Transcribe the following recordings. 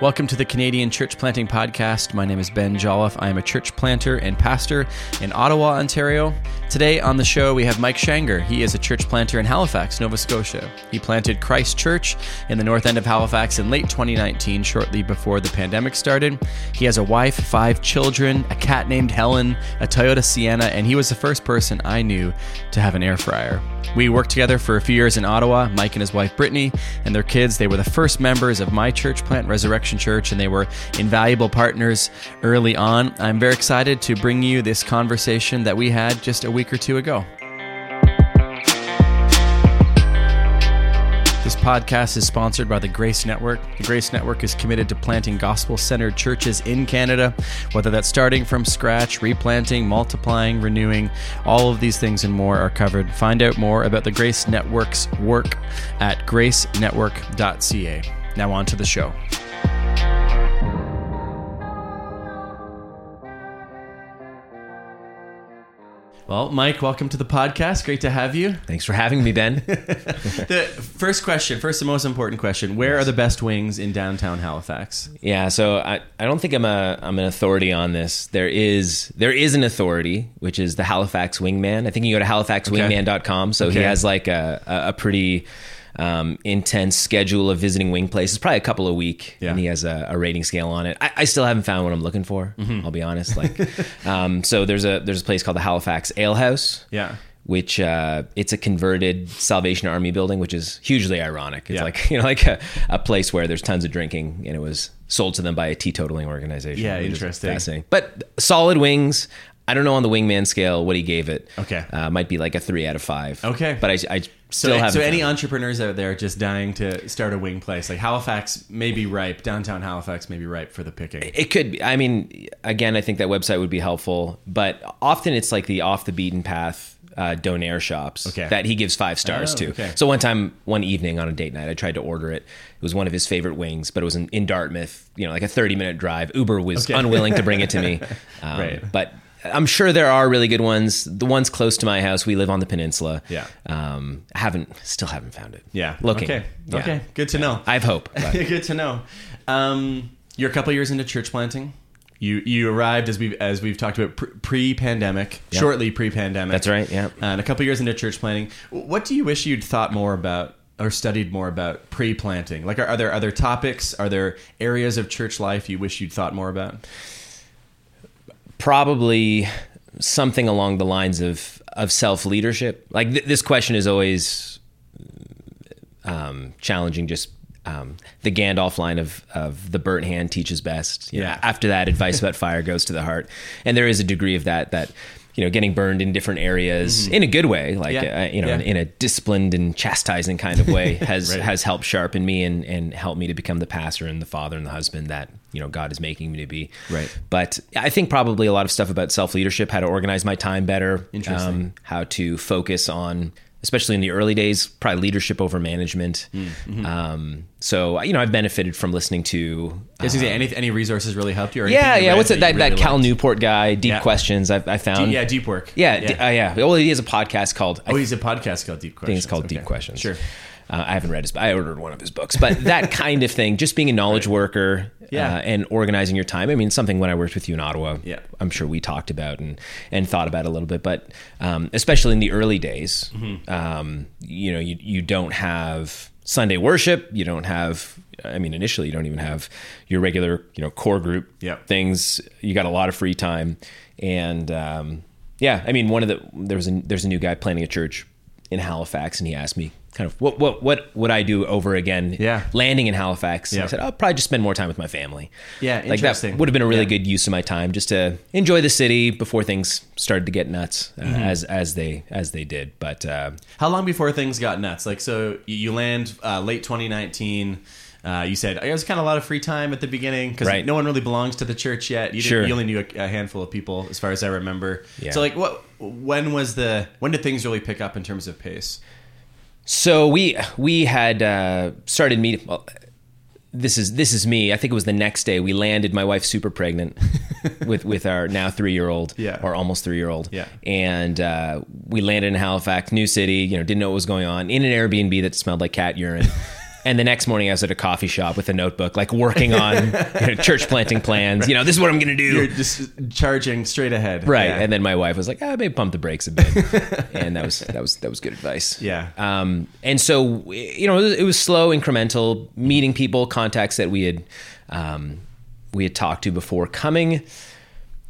Welcome to the Canadian Church Planting Podcast. My name is Ben Jolliffe. I am a church planter and pastor in Ottawa, Ontario. Today on the show, we have Mike Shanger. He is a church planter in Halifax, Nova Scotia. He planted Christ Church in the north end of Halifax in late 2019, shortly before the pandemic started. He has a wife, five children, a cat named Helen, a Toyota Sienna, and he was the first person I knew to have an air fryer. We worked together for a few years in Ottawa. Mike and his wife Brittany and their kids, they were the first members of my church plant, Resurrection Church, and they were invaluable partners early on. I'm very excited to bring you this conversation that we had just a week or two ago. Podcast is sponsored by the Grace Network. The Grace Network is committed to planting gospel centered churches in Canada, whether that's starting from scratch, replanting, multiplying, renewing. All of these things and more are covered. Find out more about the Grace Network's work at gracenetwork.ca. Now, on to the show. Well, Mike, welcome to the podcast. Great to have you. Thanks for having me, Ben. the first question, first and most important question: Where are the best wings in downtown Halifax? yeah, so I, I don't think I'm a I'm an authority on this. There is there is an authority, which is the Halifax Wingman. I think you go to halifaxwingman.com. So he has like a a, a pretty um, intense schedule of visiting wing places, probably a couple a week, Yeah. and he has a, a rating scale on it. I, I still haven't found what I'm looking for. Mm-hmm. I'll be honest. Like, um, so there's a there's a place called the Halifax Ale House. Yeah. which uh, it's a converted Salvation Army building, which is hugely ironic. It's Yeah. like you know, like a, a place where there's tons of drinking, and it was sold to them by a teetotaling organization. Yeah, interesting. fascinating. But solid wings. I don't know on the wingman scale what he gave it. Okay. uh, might be like a three out of five. Okay. but I, I So, so any entrepreneurs out there just dying to start a wing place, like Halifax may be ripe, downtown Halifax may be ripe for the picking. It could be. I mean, again, I think that website would be helpful, but often it's like the off the beaten path uh, donair shops Okay. that he gives five stars Oh, to. okay. So one time, one evening on a date night, I tried to order it. It was one of his favorite wings, but it was in, in Dartmouth. You know, like a thirty minute drive. Uber was Okay. unwilling to bring it to me. Um, Right. But I'm sure there are really good ones. The ones close to my house, we live on the peninsula. Yeah. Um, haven't still haven't found it. Yeah. Looking. Okay. Yeah. Okay. Good to know. I have hope. Good to know. Um, you're a couple years into church planting. You you arrived as we've as we've talked about pre pandemic, Yeah. shortly pre pandemic. That's right, yeah. And a couple years into church planting, what do you wish you'd thought more about or studied more about pre planting? Like, are, are there other topics? Are there areas of church life you wish you'd thought more about? Probably something along the lines of of self leadership. Like th- this question is always um, challenging. Just um, the Gandalf line of of the burnt hand teaches best. You know, Yeah. after that, advice about fire goes to the heart, and there is a degree of that that. You know, getting burned in different areas in a good way, like Mm-hmm. Yeah. uh, you know, Yeah. in, in a disciplined and chastising kind of way, has Right. has helped sharpen me and and help me to become the pastor and the father and the husband that you know God is making me to be. Right. But I think probably a lot of stuff about self leadership, how to organize my time better, um, how to focus on, especially in the early days, probably leadership over management. Mm-hmm. Um, so you know, I've benefited from listening to. I was say, any any resources really helped you? Or yeah, yeah. What's it? That that really Cal liked? Newport guy, Deep Yeah. Questions. I, I found. Yeah, deep work. Yeah, d- uh, yeah. Well, he has a podcast called. Oh, he's a podcast called Deep Questions. think it's called Okay. Deep Questions. Sure. Uh, I haven't read his. But I ordered one of his books, but that kind of thing, just being a knowledge worker, Yeah. uh, and organizing your time. I mean, something when I worked with you in Ottawa, Yeah. I'm sure we talked about and and thought about a little bit. But um, especially in the early days, Mm-hmm. um, you know, you you don't have Sunday worship. You don't have. I mean, initially, you don't even have your regular, you know, core group things. You got a lot of free time, and um, yeah, I mean, one of the there was a there's a new guy planning a church in Halifax, and he asked me kind of what what what would I do over again? Yeah. landing in Halifax. Yeah. I said I'll probably just spend more time with my family. Yeah, like interesting. that would have been a really Yeah. good use of my time just to enjoy the city before things started to get nuts uh, Mm-hmm. as as they as they did. But uh, How long before things got nuts? Like, so you- you land uh, late 2019. Uh, you said it was kind of a lot of free time at the beginning because Right. no one really belongs to the church yet. You, Sure. you only knew a, a handful of people, as far as I remember. Yeah. So, like, what? When was the? When did things really pick up in terms of pace? So we we had uh, started meeting. Well, this is this is me. I think it was the next day we landed. My wife super pregnant with with our now three year old, Yeah. or almost three year old, Yeah. And uh, we landed in Halifax, new city. You know, didn't know what was going on in an Airbnb that smelled like cat urine. And the next morning, I was at a coffee shop with a notebook, like working on you know, church planting plans. You know, this is what I'm going to do. You're just charging straight ahead. Right. Yeah. And then my wife was like, ah, maybe pump the brakes a bit. and that was, that was, that was good advice. Yeah. Um, and so, you know, it was, it was slow, incremental, meeting people, contacts that we had, um, we had talked to before coming.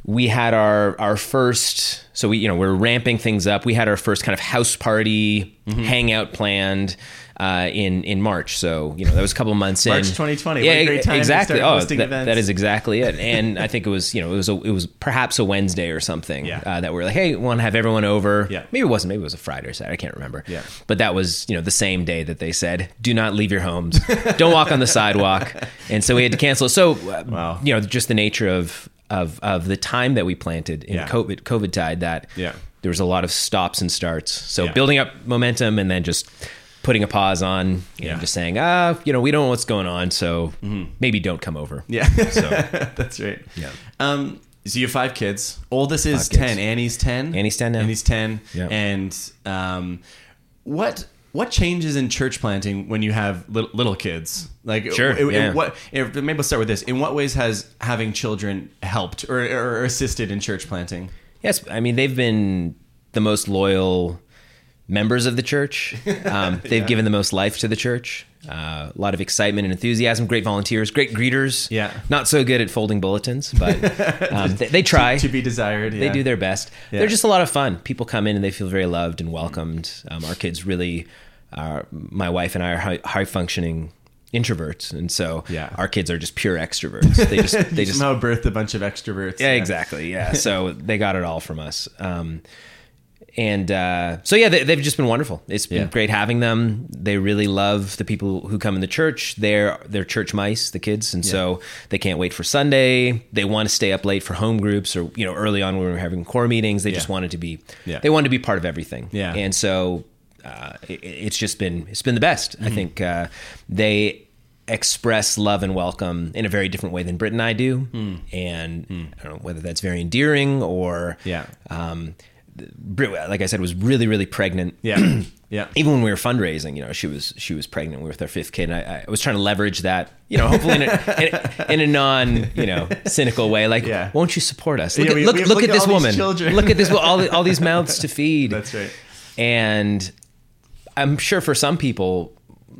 We had our, our first, so we, you know, we're ramping things up. We had our first kind of house party Mm-hmm. hangout planned. Uh, in in March, so you know that was a couple months March in 2020. Yeah, What a great time to exactly. Oh, that- events. that is exactly it. And I think it was you know it was a, it was perhaps a Wednesday or something Yeah. uh, that we are like, hey, we want to have everyone over. Yeah. maybe it wasn't. Maybe it was a Friday or Saturday. I can't remember. Yeah. but that was you know the same day that they said, do not leave your homes, don't walk on the sidewalk, and so we had to cancel. So uh, Wow. you know just the nature of of of the time that we planted in Yeah. COVID COVID tide that Yeah. there was a lot of stops and starts. So Yeah. building up momentum and then just putting a pause on, you know. Mm-hmm. just saying, ah, you know, we don't know what's going on, so maybe don't come over. Yeah. so That's right. Yeah. Um, so you have five kids. Oldest is Five kids. 10. Annie's 10. Annie's 10 now. Annie's 10. Yeah. And um, what what changes in church planting when you have little, little kids? Like, Sure, in- in yeah. what? maybe we'll start with this. In what ways has having children helped or, or assisted in church planting? Yes, I mean they've been the most loyal members of the church. Um, they've given the most life to the church. Uh, a lot of excitement and enthusiasm. Great volunteers. Great greeters. Yeah. Not so good at folding bulletins, but um, they, they try. To be desired. They do their best. Yeah. They're just a lot of fun. People come in and they feel very loved and welcomed. Um, our kids really, are, my wife and I are high, high functioning introverts, and so Yeah. our kids are just pure extroverts. They just they just somehow birthed a bunch of extroverts. yeah, exactly. Yeah. So they got it all from us. Um, and uh, so, yeah, they, they've just been wonderful. It's been Yeah. great having them. They really love the people who come in the church. They're they're church mice, the kids, and so they can't wait for Sunday. They want to stay up late for home groups, or you know, early on when we were having core meetings, they just wanted to be. Yeah. They wanted to be part of everything. Yeah. And so uh, it, it's just been it's been the best. Mm-hmm. I think uh, they express love and welcome in a very different way than Britt and I do, Hmm. and I don't know whether that's very endearing or Yeah. Um, like I said, was really really pregnant. Yeah. Yeah. Even when we were fundraising, you know, she was she was pregnant. We were with our fifth kid, and I, I was trying to leverage that, you know, hopefully in a, in, in a non, you know, cynical way. Like, Yeah. won't you support us? Look Yeah, at we- look, we- look, at this woman. Look at this all all these mouths to feed. That's right. And I'm sure for some people,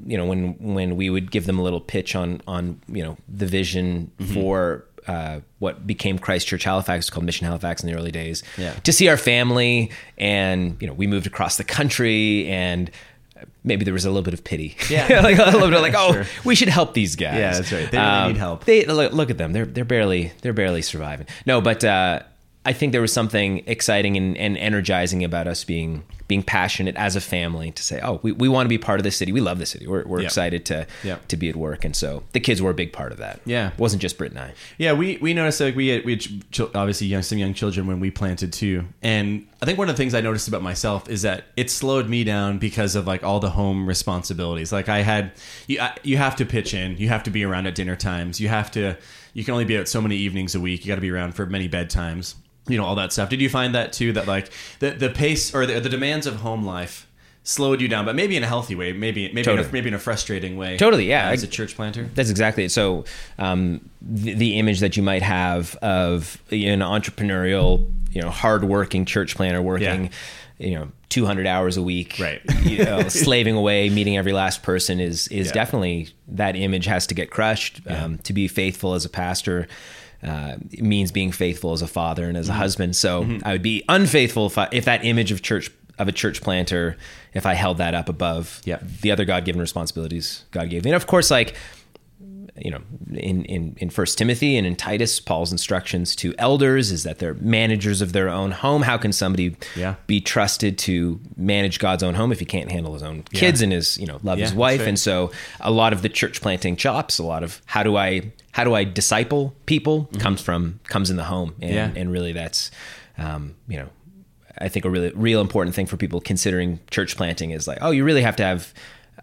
you know, when when we would give them a little pitch on on you know the vision Mm-hmm. for uh, what became Christ Church Halifax, called Mission Halifax in the early days, Yeah. to see our family, and you know, we moved across the country, and maybe there was a little bit of pity, Yeah. like a little bit of like, oh, Sure. we should help these guys. Yeah, that's right. They really need help. They look, look at them; they're they're barely they're barely surviving. No, but. uh I think there was something exciting and, and energizing about us being being passionate as a family to say, oh, we, we want to be part of the city. We love the city. We're, we're Yeah. excited to Yeah. to be at work, and so the kids were a big part of that. Yeah. it wasn't just Britt and I. Yeah, we we noticed like we had, we had ch- obviously young, some young children when we planted too, and I think one of the things I noticed about myself is that it slowed me down because of like all the home responsibilities. Like I had, you I, you have to pitch in, you have to be around at dinner times, you have to, you can only be out so many evenings a week. You got to be around for many bedtimes, you know all that stuff. Did you find that too? That like the the pace or the, the demands of home life slowed you down, but maybe in a healthy way, maybe maybe in a, maybe in a frustrating way. Totally, yeah. As a church planter. That's exactly it. So, um, the, the image that you might have of an entrepreneurial, you know, hardworking church planter working, you know, 200 hours a week, Right. You know, slaving away, meeting every last person is is Yeah. definitely that image has to get crushed. Um, to be faithful as a pastor. Uh, means being faithful as a father and as Mm-hmm. a husband. So I would be unfaithful if, I, if that image of church of a church planter, if I held that up above Yeah. the other God given responsibilities God gave me. And of course, like you know, in, in, in First Timothy and in Titus, Paul's instructions to elders is that they're managers of their own home. How can somebody Yeah. be trusted to manage God's own home if he can't handle his own kids and his, you know, love Yeah, his wife? And so a lot of the church planting chops, a lot of how do I how do I disciple people comes from comes in the home. And Mm-hmm. Yeah. and really that's um, you know, I think a really real important thing for people considering church planting is like, oh, you really have to have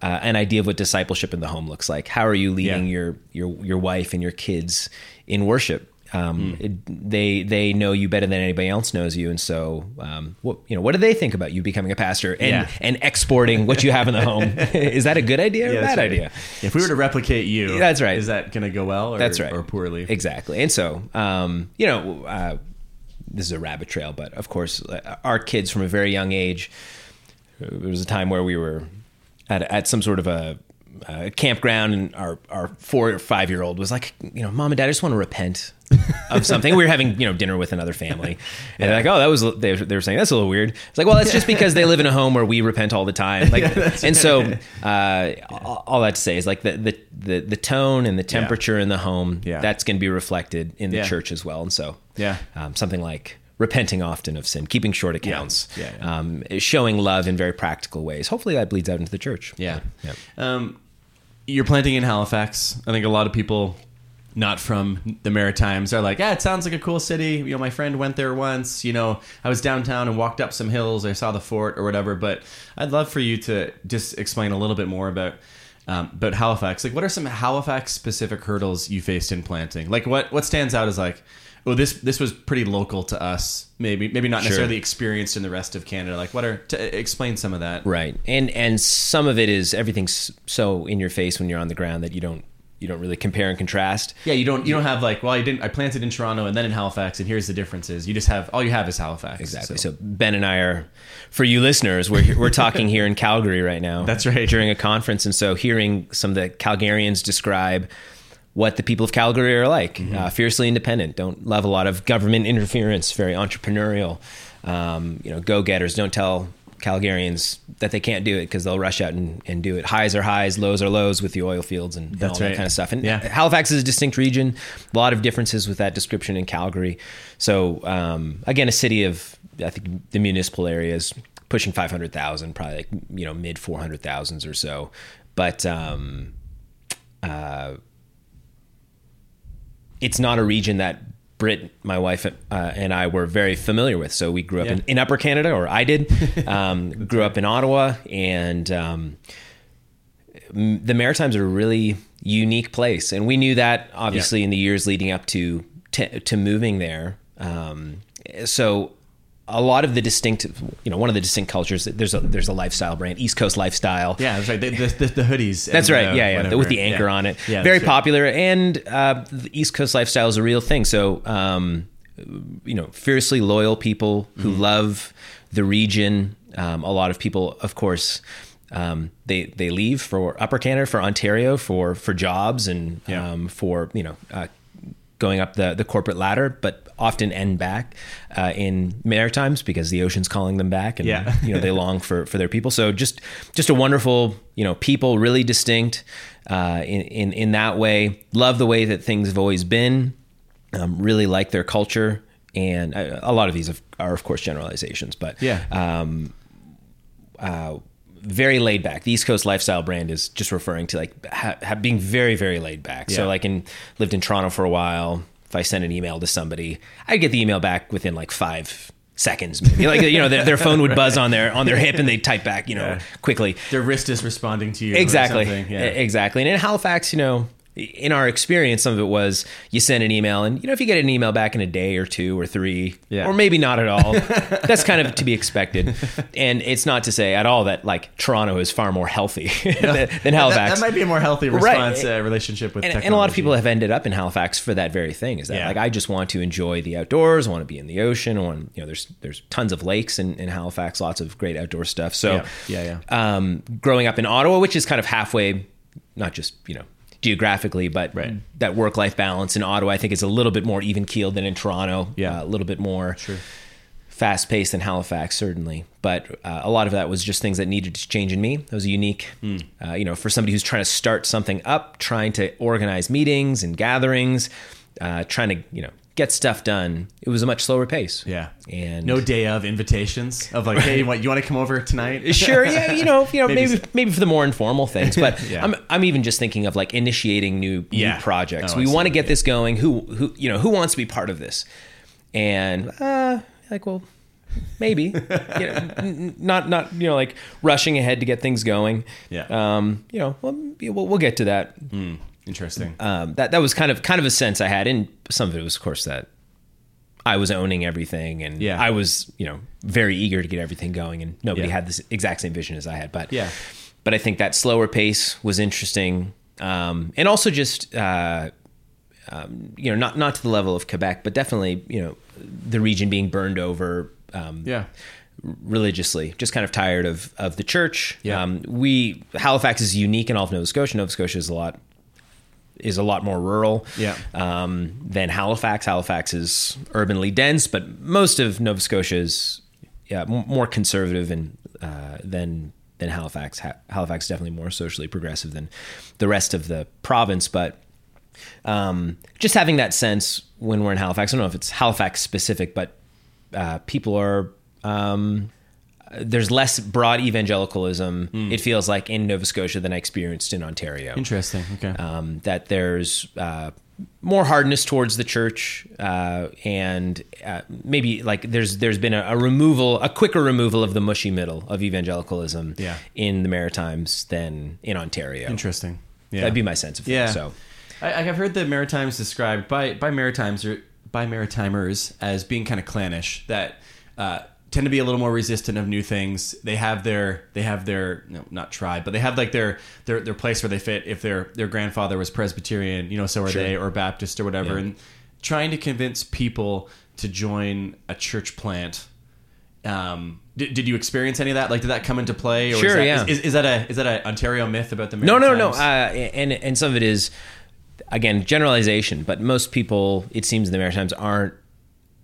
uh, an idea of what discipleship in the home looks like. How are you leading Yeah. your your your wife and your kids in worship? Um, it- they they know you better than anybody else knows you, and so um, what you know what do they think about you becoming a pastor and Yeah. and exporting what you have in the home? is that a good idea or Yeah, a bad right. idea? If we were to replicate you, That's right. Is that going to go well? Or, That's right. Or poorly? Exactly. And so, um, you know, uh, this is a rabbit trail, but of course, uh, our kids from a very young age. There was a time where we were at at some sort of a, a campground, and our our four or five year old was like, you know, mom and dad, I just want to repent of something. we were having you know dinner with another family, and they're like, oh, that was they, they were saying that's a little weird. It's like, well, that's just because they live in a home where we repent all the time. Like, and so uh, all all that to say is like the the the, the tone and the temperature in the home Yeah. that's going to be reflected in the Yeah. church as well. And so, Yeah. um, something like repenting often of sin, keeping short accounts, Yeah, yeah. Um, showing love in very practical ways. Hopefully, that bleeds out into the church. Yeah. Yeah. Um, you're planting in Halifax. I think a lot of people not from the Maritimes are like, yeah, it sounds like a cool city. You know, my friend went there once. You know, I was downtown and walked up some hills. I saw the fort or whatever. But I'd love for you to just explain a little bit more about um, about Halifax. Like, what are some Halifax specific hurdles you faced in planting? Like, what what stands out as like, oh, this this was pretty local to us. Maybe maybe not Sure. necessarily experienced in the rest of Canada. Like, what are to explain some of that? Right. And and some of it is everything's so in your face when you're on the ground that you don't you don't really compare and contrast. Yeah, you don't you don't have like well I didn't I planted in Toronto and then in Halifax and here's the differences. You just have all you have is Halifax. Exactly. So, Ben and I are, for you listeners, we're we're talking here in Calgary right now. That's right. During a conference, and so hearing some of the Calgarians describe what the people of Calgary are like, Mm-hmm. uh, fiercely independent, don't love a lot of government interference, very entrepreneurial. Um, you know, go getters. Don't tell Calgarians that they can't do it because they'll rush out and, and do it. Highs are highs, lows are lows with the oil fields and, and all that kind of stuff. And Yeah. Halifax is a distinct region. A lot of differences with that description in Calgary. So um, again, a city of I think the municipal area is pushing five hundred thousand, probably like you know mid four hundred thousands or so. But um, uh, it's not a region that Brit, my wife, uh, and I were very familiar with. So we grew up Yeah. in, in Upper Canada, or I did. Um, grew up in Ottawa, and um, m- the Maritimes are a really unique place, and we knew that obviously in the years leading up to to, to moving there. Um, so a lot of the distinct, you know, one of the distinct cultures. There's a there's a lifestyle brand, East Coast lifestyle. Yeah, that's right. The, the, the, hoodies. That's right. Yeah, yeah. whatever. With the anchor Yeah. on it. Yeah, Very that's right. popular. And uh, the East Coast lifestyle is a real thing. So, um, you know, fiercely loyal people who Mm-hmm. love the region. Um, a lot of people, of course, um, they they leave for Upper Canada, for Ontario, for for jobs and Yeah. um, for you know. Uh, Going up the, the corporate ladder, but often end back uh, in Maritimes because the ocean's calling them back, and Yeah. you know they long for for their people. So just just a wonderful you know people, really distinct uh, in in in that way. Love the way that things have always been. Um, really like their culture, and uh, a lot of these are of course generalizations, but Yeah. um, uh, very laid back. The East Coast lifestyle brand is just referring to like ha- ha- being very, very laid back. Yeah. So like in lived in Toronto for a while. If I send an email to somebody, I'd get the email back within like five seconds. Maybe. like you know, their, their phone would buzz on their on their hip and they'd type back, you know, Yeah. quickly. Their wrist is responding to you. or Exactly. something. Yeah. Exactly. And in Halifax, you know, in our experience, some of it was you send an email, and you know, if you get an email back in a day or two or three, Yeah. or maybe not at all, that's kind of to be expected. And it's not to say at all that like Toronto is far more healthy than, than Halifax. That, that might be a more healthy Right. response uh, relationship with and, technology. and a lot of people have ended up in Halifax for that very thing. Is that Yeah. like I just want to enjoy the outdoors, I want to be in the ocean, I want you know, there's there's tons of lakes in, in Halifax, lots of great outdoor stuff. So Yeah. Yeah, yeah. Um, growing up in Ottawa, which is kind of halfway, not just you know geographically, but Right. that work life balance in Ottawa, I think is a little bit more even keeled than in Toronto. Yeah. uh, a little bit more Sure. fast paced than Halifax, certainly. But uh, a lot of that was just things that needed to change in me. It was a unique, Hmm. uh, you know, for somebody who's trying to start something up, trying to organize meetings and gatherings, uh, trying to, you know, get stuff done. It was a much slower pace. Yeah. And No day of invitations of like, hey, what you want to come over tonight? sure yeah you know you know Maybe maybe maybe, for the more informal things but Yeah. i'm i'm even just thinking of like initiating new, Yeah. new projects Oh, we want to get this going who who you know who wants to be part of this and uh like well maybe you know, n- not not you know like rushing ahead to get things going Yeah. um you know well we'll, we'll get to that Yeah, Interesting. um, that that was kind of kind of a sense I had, and some of it was, of course, that I was owning everything, and Yeah. I was, you know, very eager to get everything going, and nobody Yeah. had this exact same vision as I had. But Yeah. but I think that slower pace was interesting, um, and also just uh, um, you know, not not to the level of Quebec, but definitely, you know, the region being burned over. Um, yeah. religiously. Just kind of tired of of the church. Yeah. Um, we Halifax is unique in all of Nova Scotia. Nova Scotia is a lot is a lot more rural Yeah. um, than Halifax. Halifax is urbanly dense, but most of Nova Scotia is yeah m- more conservative and uh, than than Halifax. Ha- Halifax is definitely more socially progressive than the rest of the province, but um, just having that sense when we're in Halifax. I don't know if it's Halifax specific, but uh, people are. Um, there's less broad evangelicalism. It feels like in Nova Scotia than I experienced in Ontario. Interesting. Okay. Um, that there's uh, more hardness towards the church, uh, and uh, maybe like there's there's been a, a removal, a quicker removal of the mushy middle of evangelicalism Yeah. in the Maritimes than in Ontario. Interesting. Yeah. That'd be my sense of things. Yeah. So I, I've heard the Maritimes described by by Maritimes or by Maritimers as being kind of clannish. That uh, tend to be a little more resistant of new things. They have their they have their no, not tribe, but they have like their their their place where they fit. If their their grandfather was Presbyterian, you know, so are Sure. they, or Baptist or whatever, Yeah. and trying to convince people to join a church plant. Um, did, did you experience any of that? Like, did that come into play? Or is Sure, that, yeah. Is, is, is that a is that an Ontario myth about the no, Maritimes? no, no. Uh, and and some of it is again generalization, but most people, it seems, in the Maritimes aren't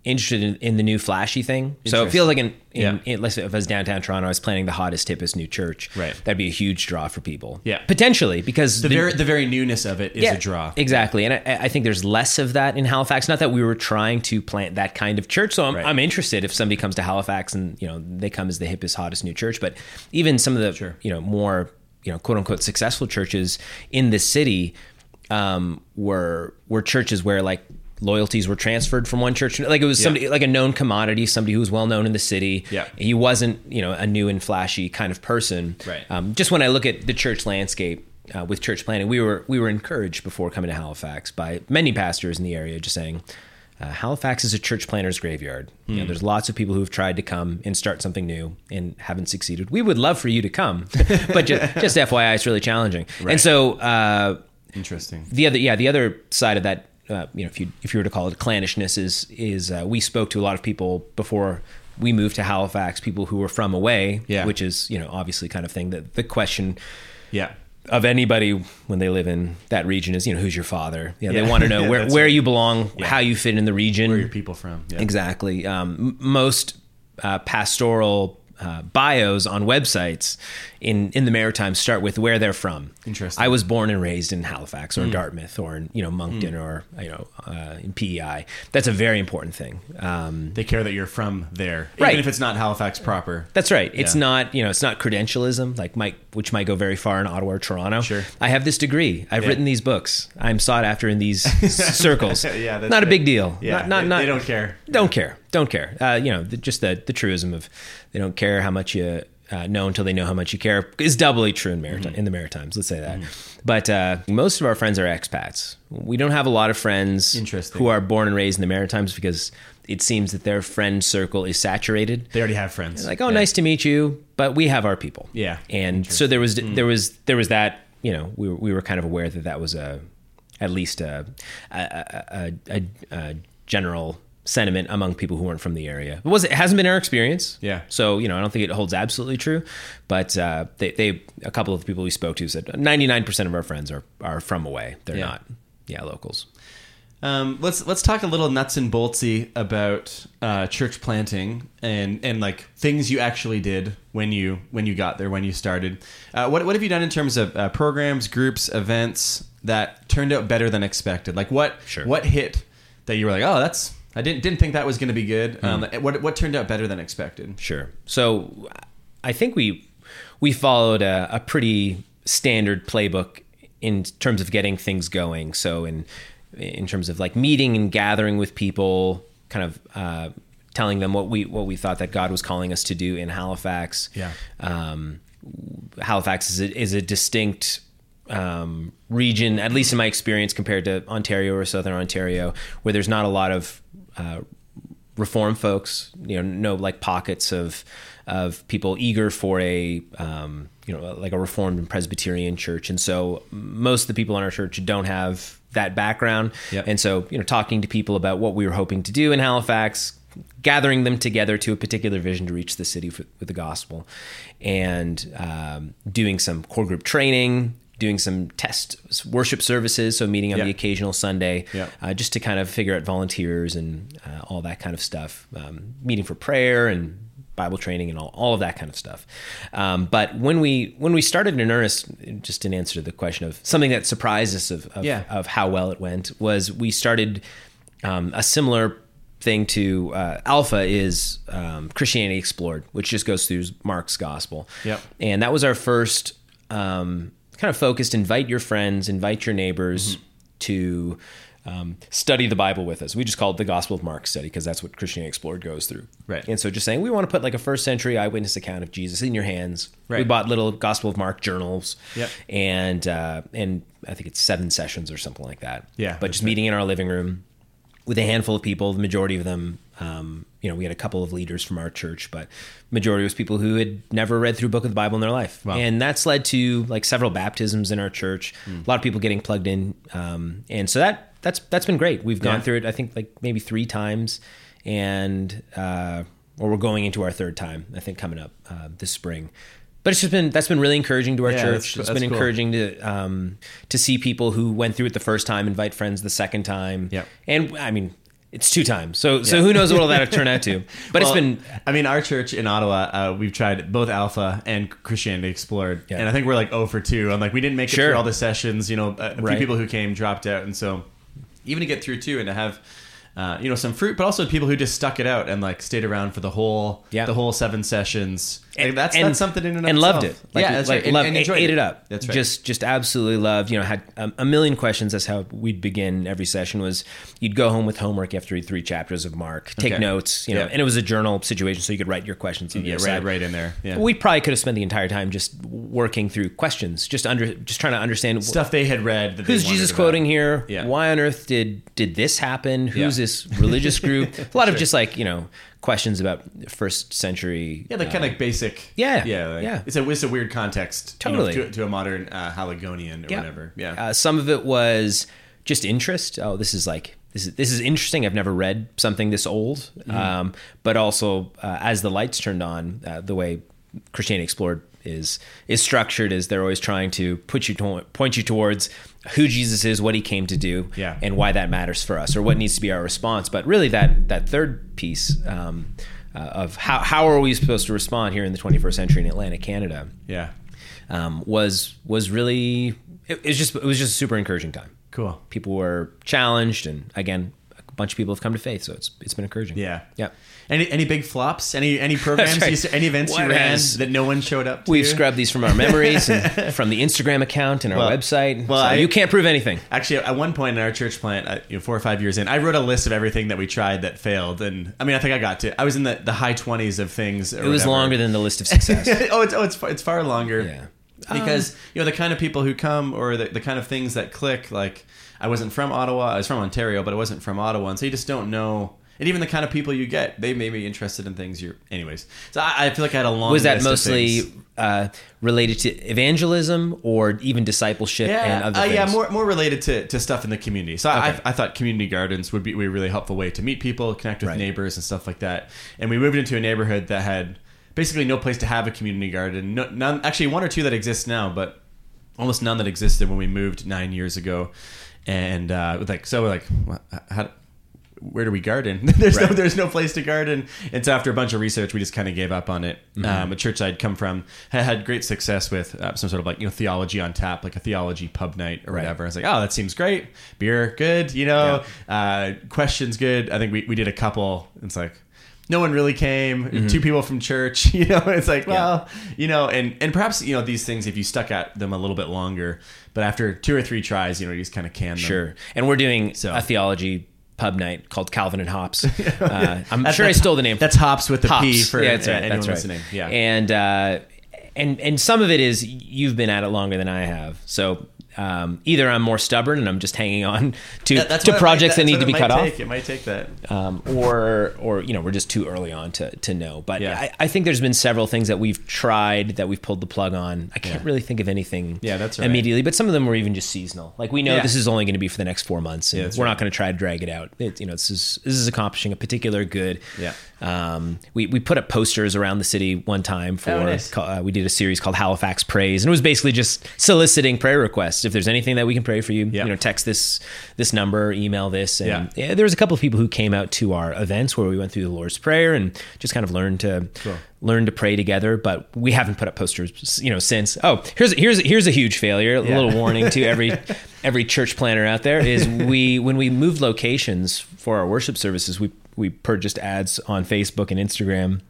interested in, in the new flashy thing. So it feels like in, in, Yeah. in let's say if I was downtown Toronto, I was planning the hottest, hippest new church. Right. That'd be a huge draw for people. Yeah. potentially because the very the very newness of it is a draw. Exactly. And I, I think there's less of that in Halifax. Not that we were trying to plant that kind of church. So I'm, Right. I'm interested if somebody comes to Halifax and, you know, they come as the hippest, hottest new church. But even some of the, Sure. you know, more, you know, quote unquote successful churches in this city um, were, were churches where like, loyalties were transferred from one church like it was somebody like a known commodity somebody who was well known in the city Yeah. he wasn't you know a new and flashy kind of person Right. um, just when I look at the church landscape uh, with church planting, we were we were encouraged before coming to Halifax by many pastors in the area, just saying. Uh, Halifax is a church planter's graveyard. You Hmm. know, there's lots of people who've tried to come and start something new and haven't succeeded. We would love for you to come, but just, just FYI, it's really challenging. Right. And so uh, Interesting. the other, yeah, the other side of that, uh, you know, if you if you were to call it clannishness, is is uh, we spoke to a lot of people before we moved to Halifax, people who were from away, Yeah. which is you know obviously kind of thing that the question Yeah. of anybody when they live in that region is you know who's your father yeah, Yeah. they want to know Yeah, where, where right. you belong Yeah. how you fit in the region Where are your people from? Yeah. exactly um, most uh, pastoral uh, bios on websites in in the Maritimes start with where they're from. Interesting. I was born and raised in Halifax or in Dartmouth or in you know Moncton or you know uh, in PEI. That's a very important thing. Um, They care that you're from there, Right. even if it's not Halifax proper. That's right. It's Yeah. not, you know, it's not credentialism like might which might go very far in Ottawa or Toronto. Sure. I have this degree. I've Yeah. written these books. I'm sought after in these circles. Yeah, that's not a big deal. Yeah, Not, not, they, not, they don't care. Don't care. Don't care. Uh, you know, the, just the the truism of they don't care how much you uh, know until they know how much you care is doubly true in Marit- Mm-hmm. in the Maritimes. Let's say that. But uh, most of our friends are expats. We don't have a lot of friends who are born and raised in the Maritimes because it seems that their friend circle is saturated They already have friends. like oh Yeah. nice to meet you but we have our people Yeah. and so there was there was there was that you know we were, we were kind of aware that that was a at least a, a, a, a general sentiment among people who weren't from the area it was it hasn't been our experience Yeah. so you know i don't think it holds absolutely true but uh, they, they a couple of the people we spoke to said 99% of our friends are are from away they're Yeah. not yeah locals Um, let's let's talk a little nuts and boltsy about uh, church planting and and like things you actually did when you when you got there when you started. Uh, what what have you done in terms of uh, programs, groups, events that turned out better than expected? Like what Sure. what hit that you were like, oh, that's I didn't didn't think that was going to be good. Hmm. Um, what what turned out better than expected? Sure. So I think we we followed a, a pretty standard playbook in terms of getting things going. So in in terms of like meeting and gathering with people, kind of uh, telling them what we what we thought that God was calling us to do in Halifax. Yeah. Um, Halifax is a, is a distinct um, region, at least in my experience, compared to Ontario or Southern Ontario, where there's not a lot of uh, reform folks. You know, no like pockets of of people eager for a um, you know like a reformed and Presbyterian church, and so most of the people in our church don't have that background. Yep. And so you know, talking to people about what we were hoping to do in Halifax, gathering them together to a particular vision to reach the city with, with the gospel, and um, doing some core group training. Doing some test worship services, so meeting on Yeah. the occasional Sunday, Yeah. uh, just to kind of figure out volunteers and uh, all that kind of stuff. Um, meeting for prayer and Bible training and all, all of that kind of stuff. Um, but when we when we started in earnest, just in answer to the question of something that surprised us of of, Yeah. of how well it went was we started um, a similar thing to uh, Alpha is um, Christianity Explored, which just goes through Mark's gospel. Yep. And that was our first um, kind of focused invite your friends, invite your neighbors to um, study the Bible with us. We just called it the Gospel of Mark study because that's what Christianity Explored goes through. Right. And so just saying, we want to put like a first century eyewitness account of Jesus in your hands. Right. We bought little Gospel of Mark journals. Yep. And, uh, and I think it's seven sessions or something like that. Yeah, But just right. meeting in our living room with a handful of people, the majority of them, um, you know, we had a couple of leaders from our church, but majority was people who had never read through a book of the Bible in their life. Wow. And that's led to like several baptisms in our church, Hmm. a lot of people getting plugged in. Um, and so that, that's, that's been great. We've gone Yeah. through it, I think like maybe three times and, uh, or we're going into our third time, I think coming up, uh, this spring. But it's just been that's been really encouraging to our Yeah, church. that's- it's that's been cool. encouraging to um, to see people who went through it the first time invite friends the second time. Yep. And I mean, it's two times. So so who knows what will that'll turn out to? But Well, it's been I mean, our church in Ottawa, uh, we've tried both Alpha and Christianity Explored, Yeah. and I think we're like oh for 2. I'm like, we didn't make it Sure. through all the sessions. You know, a, a few people who came dropped out, and so even to get through two and to have. Uh, you know some fruit, but also people who just stuck it out and like stayed around for the whole Yeah. the whole seven sessions. Like, and, that's and- that's something in and, of and loved it. Like, yeah, that's like, right. And- loved- and enjoyed ate it up. That's right. Just just absolutely loved. You know, had a, a million questions. That's how we'd begin every session. Was you'd go home with homework. You have to read three chapters of Mark, take Okay. notes. You know, Yeah. and it was a journal situation, so you could write your questions. On yeah, right, side. right in there. Yeah. We probably could have spent the entire time just working through questions, just under, just trying to understand Stuff they had read. That Who's Jesus about. quoting here? Yeah. Why on earth did did this happen? Who's Yeah. this religious group? A lot of just like you know questions about first century. Yeah, like kind of like basic. yeah, yeah, like, yeah. It's a it's a weird context, you know, Totally. to, to a modern uh, Haligonian or yeah. whatever. Yeah, Uh, some of it was just interest. Oh, this is like this is this is interesting. I've never read something this old. Mm-hmm. Um, but also, uh, as the lights turned on, uh, the way Christianity Explored is is structured is they're always trying to put you to, point you towards who Jesus is, what he came to do, Yeah. and why that matters for us, or what needs to be our response. But really, that that third piece um, uh, of how how are we supposed to respond here in the 21st century in Atlantic Canada yeah, um, was was really it, it was just it was just a super encouraging time. cool. People were challenged, and again, bunch of people have come to faith, so it's it's been encouraging. Yeah, yeah. Any any big flops? Any any programs? right. you any events you ran that no one showed up? to? We've scrubbed these from our memories and from the Instagram account and our Well- website. well, so I- you can't prove anything. Actually, at one point in our church plant, uh, you know, four or five years in, I wrote a list of everything that we tried that failed, and I mean, I think I got to. I was in the, the high twenties of things. It was longer than the list of success. oh, it's oh, it's far, it's far longer. Yeah. Because you know the kind of people who come or the, the kind of things that click. Like I wasn't from Ottawa. I was from Ontario, but I wasn't from Ottawa, and so you just don't know. And even the kind of people you get, they may be interested in things you're. Anyways, so I, I feel like I had a long. was that mostly uh, related to evangelism or even discipleship and Yeah, other uh, things? yeah, more more related to, to stuff in the community. So Okay. I, I thought community gardens would be, be a really helpful way to meet people, connect with Right. neighbors and stuff like that. And we moved into a neighborhood that had basically no place to have a community garden. No, none, actually, one or two that exist now, but almost none that existed when we moved nine years ago. And uh, like so, we're like, what, how, where do we garden? there's no there's no place to garden. And so after a bunch of research, we just kind of gave up on it. Mm-hmm. Um, a church I'd come from had, had great success with uh, some sort of like you know theology on tap, like a theology pub night or Right. whatever. I was like, oh, that seems great. Beer, good. You know, uh, questions, good. I think we we did a couple. It's like. No one really came. Mm-hmm. Two people from church. You know, it's like, well, you know, and and perhaps you know these things if you stuck at them a little bit longer, but after two or three tries, you know, you just kind of can them. Sure. And we're doing So- a theology pub night called Calvin and Hops. Uh, I'm sure I stole the name. That's hops with the Hops. P for yeah, that's right. anyone That's right. listening. Yeah. And uh, and and some of it is you've been at it longer than I have, so um, either I'm more stubborn and I'm just hanging on to That- to projects might- that need to be cut might off. It might take that. um, or or you know we're just too early on to to know. But Yeah. I, I think there's been several things that we've tried that we've pulled the plug on. I can't Yeah. really think of anything Yeah, that's right. immediately, but some of them were even just seasonal. Like we know Yeah. this is only going to be for the next four months, and we're right. not going to try to drag it out. It, you know, this is this is accomplishing a particular good. Yeah. Um, we we put up posters around the city one time for Oh, nice. uh, we did a series called Halifax Prays, and it was basically just soliciting prayer requests. If there's anything that we can pray for you, Yeah. you know, text this this number, email this, and Yeah. yeah, there was a couple of people who came out to our events where we went through the Lord's Prayer and just kind of learned to Cool. learn to pray together. But we haven't put up posters, you know, since. Oh, here's here's here's a huge failure. A Yeah. little warning to every every church planter out there is we when we moved locations for our worship services, we we purchased ads on Facebook and Instagram.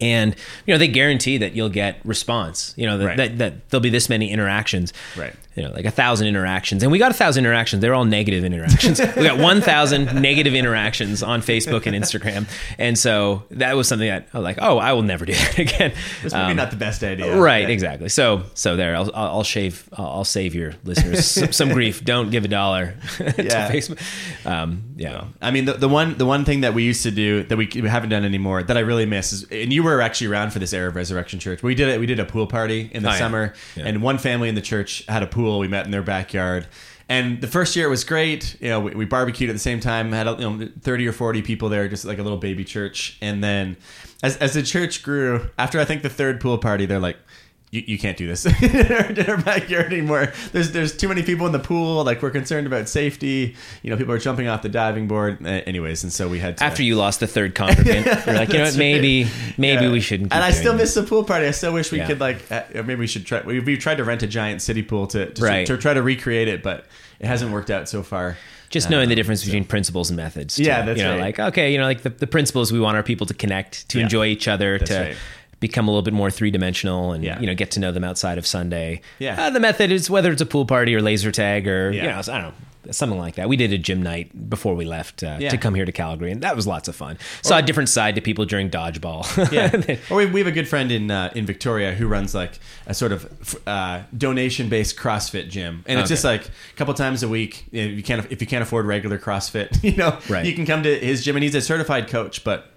And you know they guarantee that you'll get response. You know that, Right. that, that there'll be this many interactions Right. you know, like a thousand interactions, and we got a thousand interactions. They're all negative interactions. we got one thousand negative interactions on Facebook and Instagram, and so that was something that I was like, oh, I will never do that again. It's maybe Um, not the best idea. Right, Yeah. exactly. So, so there, I'll, I'll shave, I'll I'll save your listeners some, some grief. Don't give a dollar to Yeah. Facebook. Um, yeah, I mean, the, the one the one thing that we used to do that we, we haven't done anymore that I really miss is, and you were actually around for this era of Resurrection Church. We did it. We did a pool party in the Oh, yeah. summer, Yeah. and one family in the church had a pool. We met in their backyard, and the first year it was great. You know, we, we barbecued at the same time. Had you know thirty or forty people there, just like a little baby church. And then, as as the church grew, after I think the third pool party, they're like. You, you can't do this in, our, in our backyard anymore. There's there's too many people in the pool. Like we're concerned about safety. You know, people are jumping off the diving board. Uh, anyways, and so we had to, after you lost the third congregant, you're like, you know what, maybe, maybe Yeah. we shouldn't. And I still this. miss the pool party. I still wish we Yeah. could like. Uh, maybe we should try. We, we've tried to rent a giant city pool to to, Right. to try to recreate it, but it hasn't worked out so far. just knowing Uh, the difference between principles and methods. too. Yeah, that's you know, right. like okay, you know, like the, the principles we want our people to connect, to Yeah. enjoy each other, That's to right. Become a little bit more three dimensional, and Yeah. you know, get to know them outside of Sunday. Yeah. uh, the method is whether it's a pool party or laser tag or you Yeah. know, I don't know. Something like that. We did a gym night before we left uh, Yeah. to come here to Calgary, and that was lots of fun. Saw a different side to people during dodgeball. yeah. Or we, we have a good friend in uh, in Victoria who runs like a sort of uh, donation based CrossFit gym, and it's Okay. just like a couple times a week. You, know, you can't if you can't afford regular CrossFit, you know, Right. you can come to his gym, and he's a certified coach, but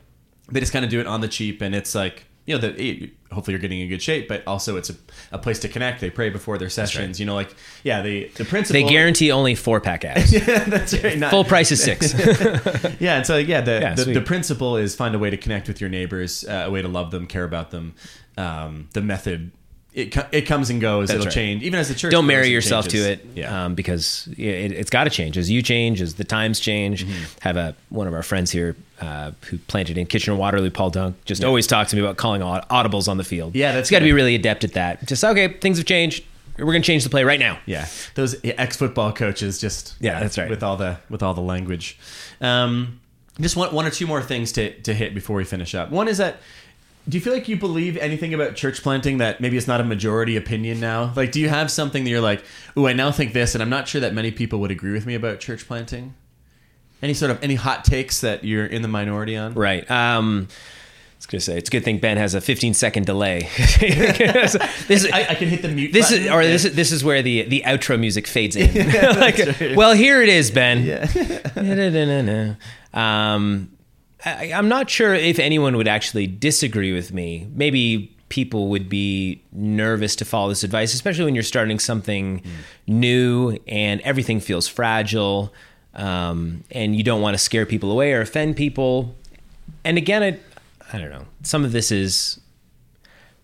they just kind of do it on the cheap, and it's like you know the hopefully you're getting in good shape, but also it's a, a place to connect. They pray before their sessions, you know, like yeah, the the principle they guarantee only four pack abs. yeah, that's right. Not, Full price is six. yeah, and so yeah, the Yeah, the, the principle is find a way to connect with your neighbors, uh, a way to love them, care about them. Um, the method it it comes and goes. That's It'll right. change, even as the church. don't marry yourself changes. to it Yeah, um, because it, it's got to change as you change as the times change Mm-hmm. have a one of our friends here uh, who planted in kitchener waterloo paul dunk just always talks to me about calling aud- audibles on the field Yeah, that's got to be really adept at that just okay things have changed we're going to change the play right now yeah. Those ex football coaches just Yeah, that's right. with all the with all the language. Um, just one one or two more things to to hit before we finish up. One is that. Do you feel like you believe anything about church planting that maybe it's not a majority opinion now? Like, do you have something that you're like, "Ooh, I now think this," and I'm not sure that many people would agree with me about church planting? Any sort of any hot takes that you're in the minority on? right um I was gonna say it's a good thing Ben has a 15 second delay. this is I, I can hit the mute. this is or this is this is where the the outro music fades in. like, right. well, here it is, Ben. Yeah. Um, I, I'm not sure if anyone would actually disagree with me. Maybe people would be nervous to follow this advice, especially when you're starting something new and everything feels fragile, um, and you don't want to scare people away or offend people. And again, I, I don't know. Some of this is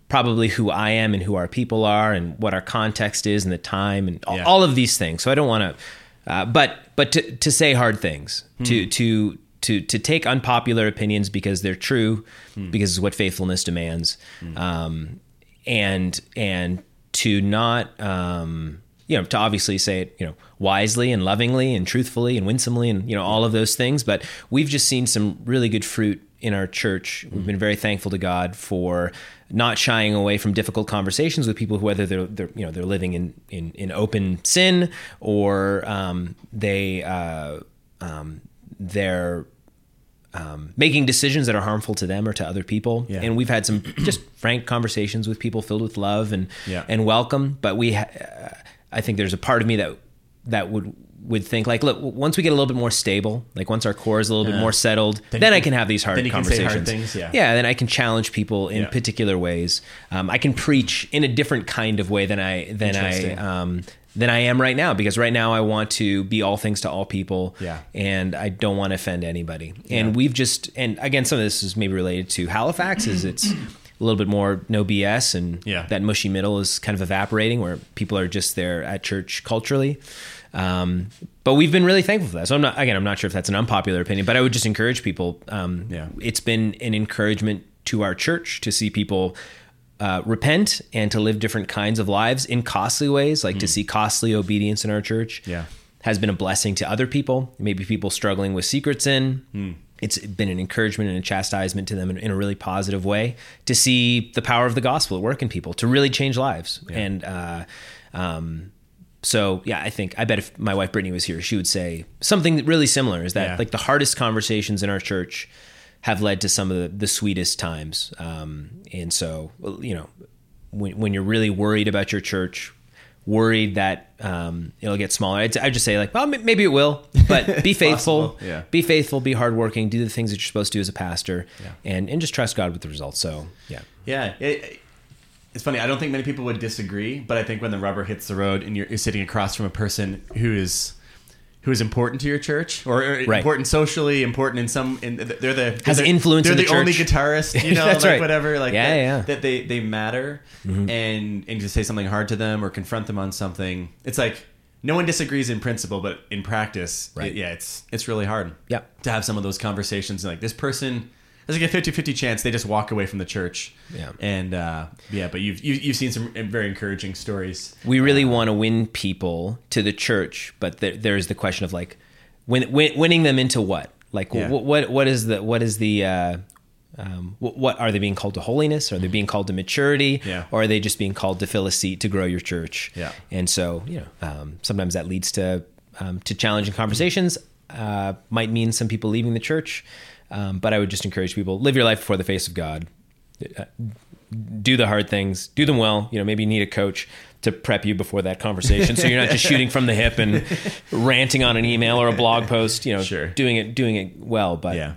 probably who I am and who our people are and what our context is and the time and all, Yeah. all of these things. So I don't want to, uh, but but to to say hard things, to Hmm. to to to take unpopular opinions because they're true, Hmm. because it's what faithfulness demands, um, and and to not. Um, you know, to obviously say it, you know, wisely and lovingly and truthfully and winsomely and you know all of those things. But we've just seen some really good fruit in our church. We've been very thankful to God for not shying away from difficult conversations with people, who, whether they're, they're you know they're living in in, in open sin or um, they uh, um, they're um, making decisions that are harmful to them or to other people. Yeah. And we've had some just frank conversations with people filled with love and Yeah. and welcome. But we, ha- uh, I think there's a part of me that that would would think like, look, once we get a little bit more stable, like once our core is a little bit more settled, Then then, I can- can have these hard then you can say conversations. hard things, yeah. yeah, then I can challenge people in Yeah. particular ways. Um, I can preach in a different kind of way than I than I um, than I am right now because right now I want to be all things to all people. Yeah. and I don't want to offend anybody. Yeah. And we've just and again, some of this is maybe related to Halifax. Is it's a little bit more no BS and Yeah. that mushy middle is kind of evaporating where people are just there at church culturally. Um, but we've been really thankful for that. So I'm not again, I'm not sure if that's an unpopular opinion, but I would just encourage people. Um, Yeah. it's been an encouragement to our church to see people uh, repent and to live different kinds of lives in costly ways, like to see costly obedience in our church. Hmm. Yeah. has been a blessing to other people. Maybe people struggling with secret sin. Hmm. It's been an encouragement and a chastisement to them in, in a really positive way to see the power of the gospel at work in people to really change lives. And uh, um, so, yeah, I think I bet if my wife Brittany was here, she would say something really similar. Is that Yeah. like the hardest conversations in our church have led to some of the, the sweetest times. Um, and so, you know, when, when you're really worried about your church, worried that um, it'll get smaller, I'd, I'd just say like, well, m- maybe it will, but be faithful, yeah. be faithful, be hardworking, do the things that you're supposed to do as a pastor, Yeah. and and just trust God with the results. So yeah, Yeah, it, it's funny. I don't think many people would disagree, but I think when the rubber hits the road and you're, you're sitting across from a person who is who is important to your church or, Right. important socially, important in some, in, they're the Has they're, influence They're in the the, only guitarist, you know, That's like right. whatever, like Yeah, that, yeah. Mm-hmm. that they they matter, and and to say something hard to them or confront them on something, it's like no one disagrees in principle, but in practice, Right. it- yeah, it's it's really hard. Yep. to have some of those conversations and like this person. There's like a 50-50 chance they just walk away from the church. Yeah. And uh, yeah, but you've you've you've seen some very encouraging stories. we really want to win people to the church, but there, there's the question of like, win, win, winning them into what? Like, Yeah. what, what what is the what is the uh, um, what, what are they being called to holiness? Are they being called to maturity? Yeah. Or are they just being called to fill a seat to grow your church? Yeah. And so you know, um, sometimes that leads to um, to challenging conversations. Uh, might mean some people leaving the church, um, but I would just encourage people live your life before the face of God. Uh, do the hard things, do them well. You know, maybe you need a coach to prep you before that conversation, so you're not just shooting from the hip and ranting on an email or a blog post. You know, Sure. doing it doing it well. But Yeah.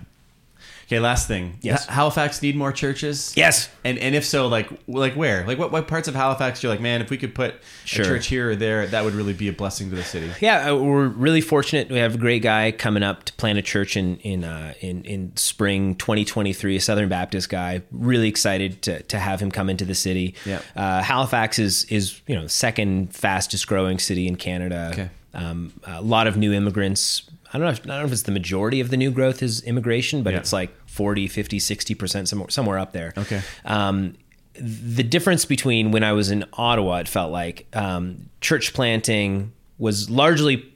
Okay, last thing. Yes. H- Halifax need more churches? yes, And and if so, like like where? Like what, what parts of Halifax you're like, man, if we could put Sure. a church here or there, that would really be a blessing to the city. yeah, uh, we're really fortunate. We have a great guy coming up to plant a church in in uh, in, in spring 2023. A Southern Baptist guy. Really excited to to have him come into the city. Yeah. Uh, Halifax is is you know second fastest growing city in Canada. Okay. Um, a lot of new immigrants. I don't know. If, I don't know if it's the majority of the new growth is immigration, but Yeah. it's like 40, 50, 60 percent somewhere somewhere up there. Okay. Um, the difference between when I was in Ottawa, it felt like um, church planting was largely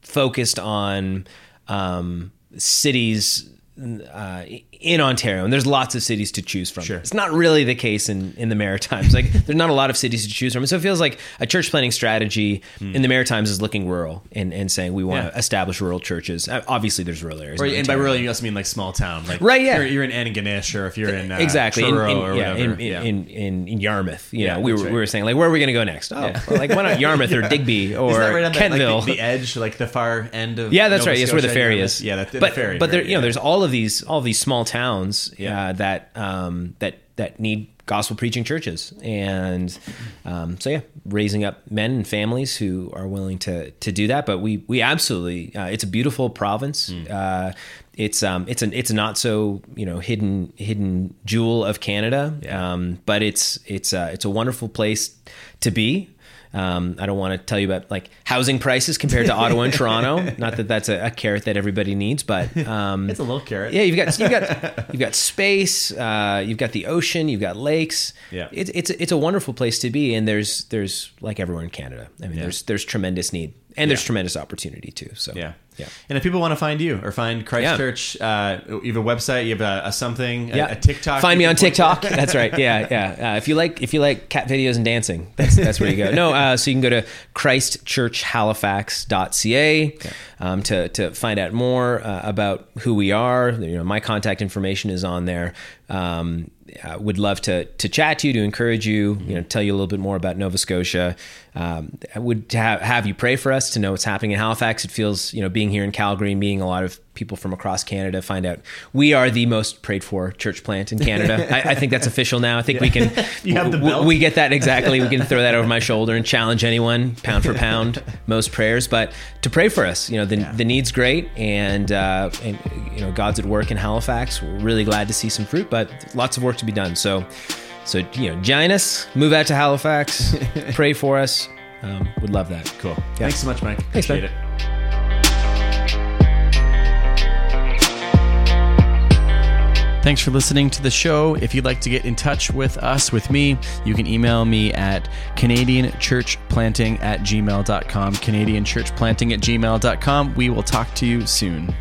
focused on um, cities uh, in Ontario, and there's lots of cities to choose from. Sure. It's not really the case in, in the Maritimes. Like there's not a lot of cities to choose from, and so it feels like a church planting strategy in the Maritimes is looking rural and, and saying we want Hmm. Yeah. to establish rural churches. Uh, Obviously, there's rural areas. Or, and by rural, you also mean like small town, like Right, yeah. You're, you're in Antigonish, or if you're in uh, exactly in, in- or yeah, whatever. in, yeah. in, in, in Yarmouth. You Yeah, know, we were right. we were saying like where are we going to go next? Oh, Yeah. well, like why not Yarmouth or Digby or right on the, Kentville? like, the, the edge, like the far end of yeah, that's Nova right. Yes, where the ferry Yarmouth? is. Yeah, the, the but ferry. but there, you know, there's all of these all of these small towns Yeah. uh, that um, that that need gospel preaching churches, and um, so yeah, raising up men and families who are willing to to do that. But we we absolutely, uh, it's a beautiful province. Hmm. Uh, it's um it's an it's a not so you know hidden hidden jewel of Canada. Yeah. Um, but it's it's uh, it's a wonderful place to be. Um, I don't want to tell you about like housing prices compared to Ottawa and Toronto. Not that that's a, a carrot that everybody needs, but um, it's a little carrot. yeah, you've got you've got you've got space, uh, you've got the ocean, you've got lakes. Yeah. it's it's it's a wonderful place to be, and there's there's like everywhere in Canada. I mean, Yeah. there's there's tremendous need and there's tremendous opportunity too. So Yeah. Yeah. And if people want to find you or find Christ Church, Yeah. Uh, you have a website, you have a, a something, a, Yeah. a TikTok. Find me on? TikTok. That's right. Yeah, yeah. Uh, if you like, if you like cat videos and dancing, that's that's where you go. No, uh, so you can go to ChristchurchHalifax.ca um, to to find out more uh, about who we are. You know, my contact information is on there. Um, I would love to to chat to you, to encourage you, you know, tell you a little bit more about Nova Scotia. Um, I would ha- have you pray for us to know what's happening in Halifax. It feels, you know, being here in Calgary and meeting a lot of people from across Canada, find out we are the most prayed for church plant in Canada. I, I think that's official now. I think we can. You have the belt? We get that exactly. We can throw that over my shoulder and challenge anyone, pound for pound, most prayers. But to pray for us, you know, the, the need's great, and uh, and you know, God's at work in Halifax. We're really glad to see some fruit, but lots of work to be done. So, so you know, join us, move out to Halifax, pray for us. Um, would love that. Cool. Thanks so much, Mike. Thanks, man. Appreciate it. Thanks for listening to the show. If you'd like to get in touch with us, with me, you can email me at canadianchurchplanting at gmail.com. Canadianchurchplanting at gmail.com. We will talk to you soon.